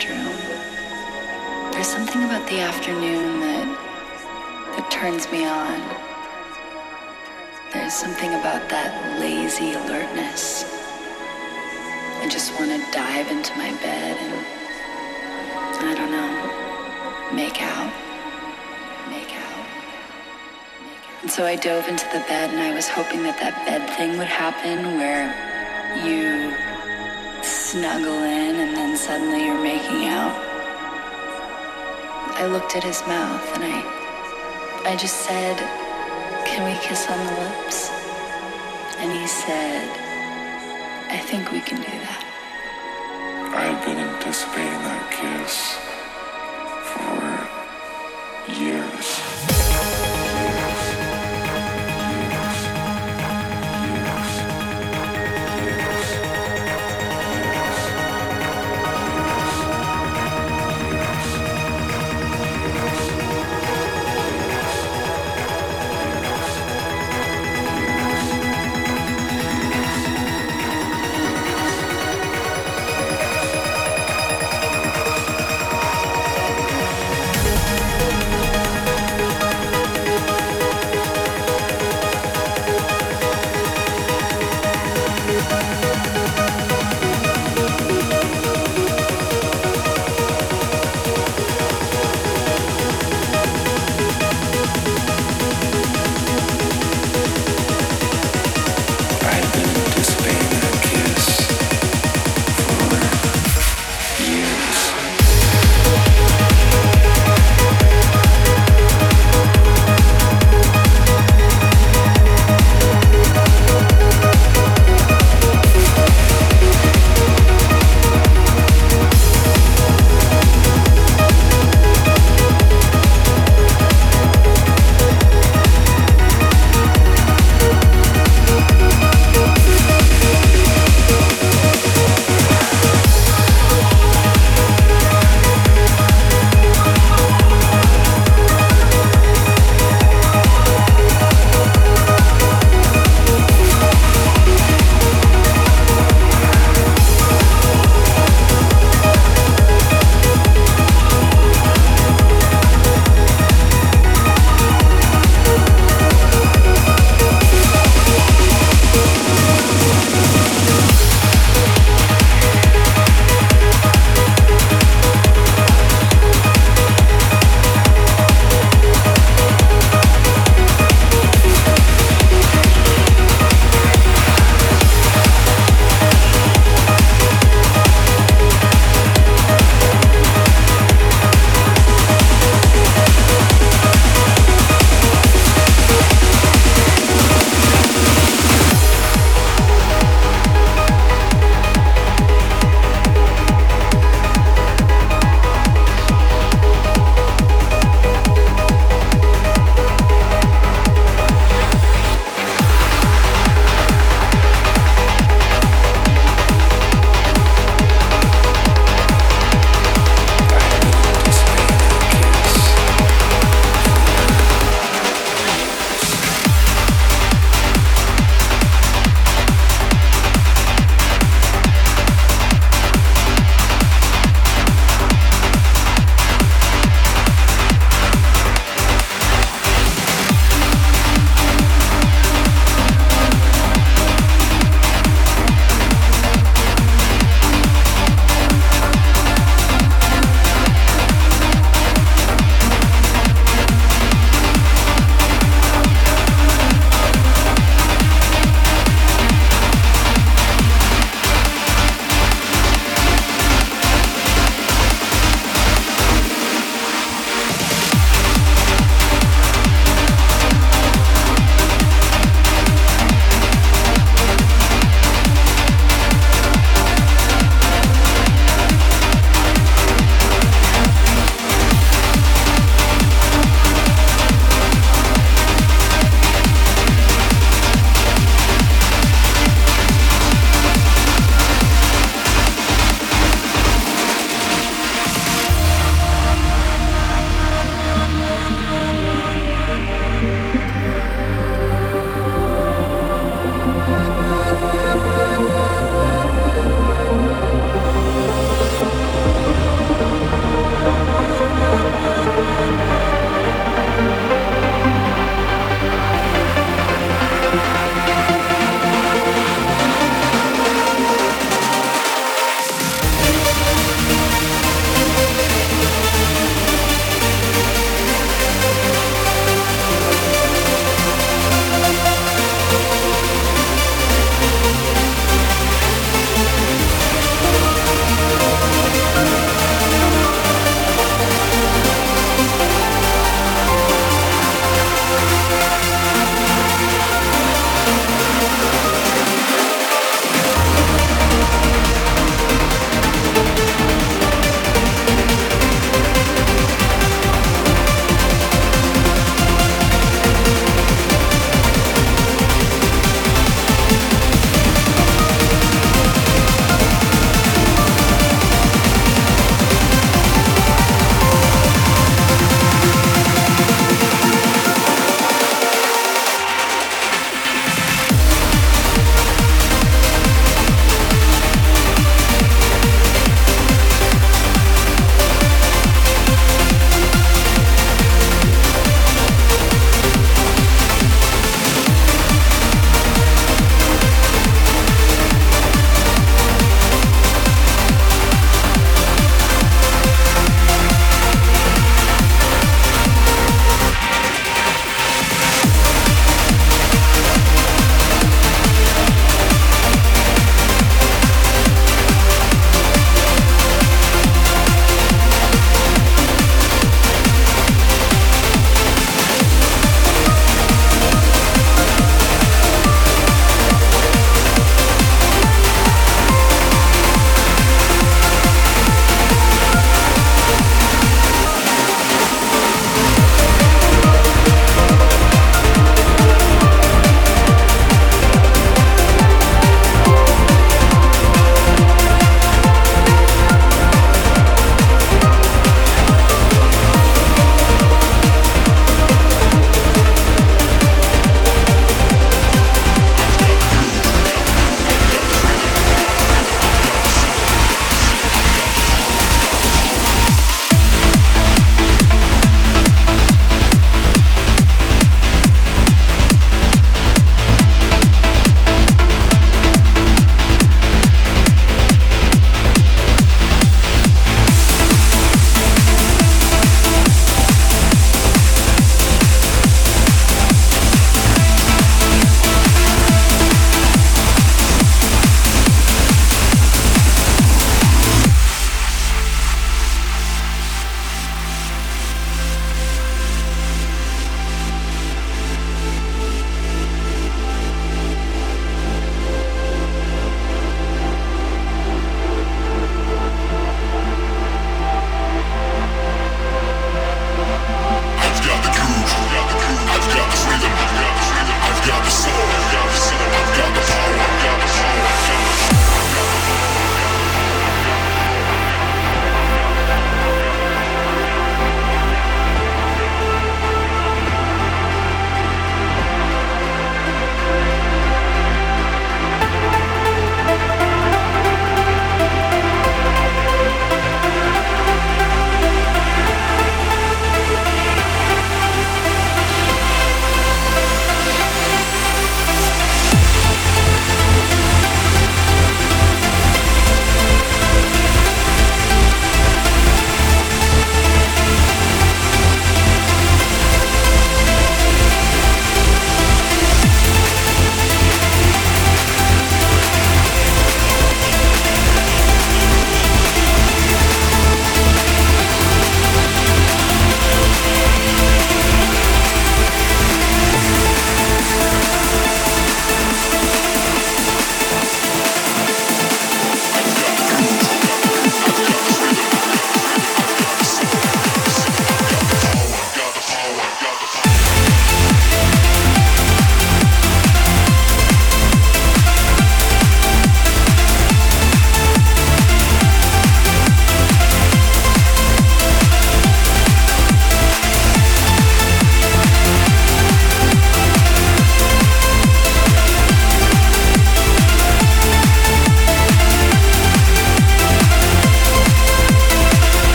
bedroom. There's something about the afternoon that that turns me on. There's something about that lazy alertness. I just want to dive into my bed and I don't know, make out. Make out. Make out. And so I dove into the bed and I was hoping that that bed thing would happen where you snuggle in and then suddenly you're making out. I looked at his mouth and I I just said, "Can we kiss on the lips?" And he said, "I think we can do that." I had been anticipating that kiss for years.